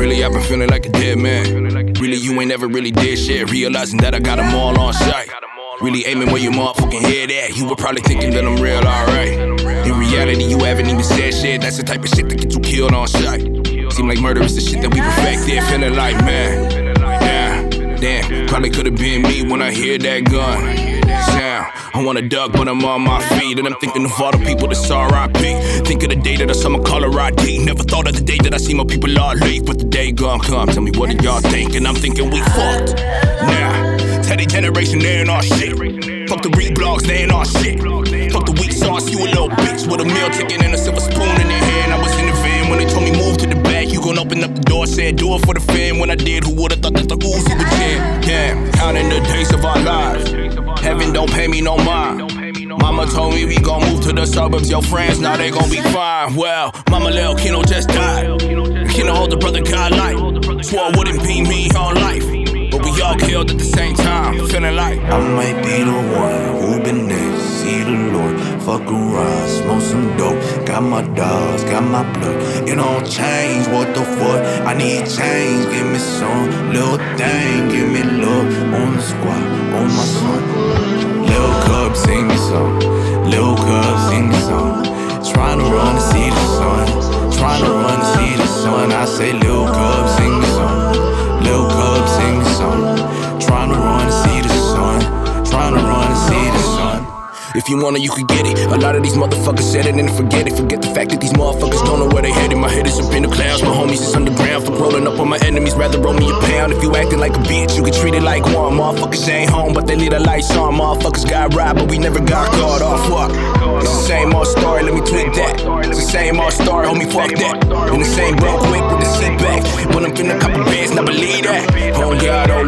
Really, I've been feeling like a dead man. Really, you ain't never really did shit. Realizing that I got them all on sight. Really aiming where your motherfucking head at. You were probably thinking that I'm real, alright. In reality, you haven't even said shit. That's the type of shit that gets you killed on sight. Seem like murder is the shit that we perfected. Feeling like, man, damn, damn. Probably could've been me when I hear that gun sound. I wanna duck, but I'm on my feet. And I'm thinking of all the people that saw RIP. Think of the day that I saw my color ID. Never thought of the day that I see my people all leave. But the day gone come. Tell me, what do y'all think? And I'm thinking we fucked. Nah, Teddy generation, they ain't all shit. Fuck the reblogs, they ain't all shit. Fuck the weak sauce, you a little bitch with a meal ticket and a silver spoon in your hand. I was in the van when they told me move to the back. You gon' open up the door, said do it for the fam. When I did, who would've thought that the Uzi would jam? Damn, counting the days of our lives. Heaven don't pay me no mind. Mama told me we gon' move to the suburbs. Your friends now they gon' be fine. Well, Mama Lil Kino just died. Kino older brother got life. Swore wouldn't be me all life. But we all killed at the same time. Feeling like I might be the one who been there, see the Lord. Fuck around, smoke some dope. Got my dogs, got my blood. It don't change, what the fuck? I need change, give me some little thing, give me love on the squad, sing me song. Lil Cub, sing me song. Trying to run to see the sun. Trying to run to see the sun. I say, Lil Cub, If you want it, you could get it. A lot of these motherfuckers said it and forget it. Forget the fact that these motherfuckers don't know where they headed. My head is up in the clouds, my homies is underground. For rolling up on my enemies, rather roll me a pound. If you acting like a bitch, you can treat it like one. Motherfuckers ain't home, but they leave the lights on. Motherfuckers got robbed, but we never got caught off. Fuck. It's the same old story, let me tweak that. It's the same old story, homie, fuck that. In the same broke quick with the seat back. When I'm finna couple bands, now believe that. Oh God, oh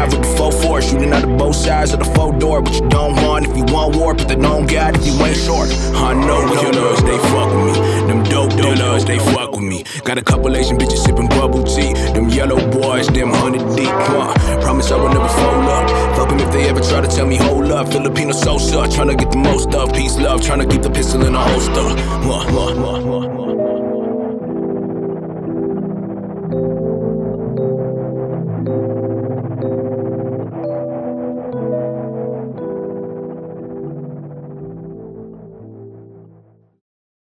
Lord, with the 4-5, the 4-4. Shooting out of both sides of the 4 door, but you don't want if you want war, but then on God if you ain't short. I know killers, they fuck with me. Them dope dealers, they fuck with me. Got a couple Asian bitches sipping bubble tea. Them yellow boys, them hundred deep. Huh. Promise I will never fold up. Fuck them if they ever try to tell me hold up. Filipino Sosa, tryna get the most of peace, love, tryna keep the pistol in a holster. Huh, huh, huh, huh, huh.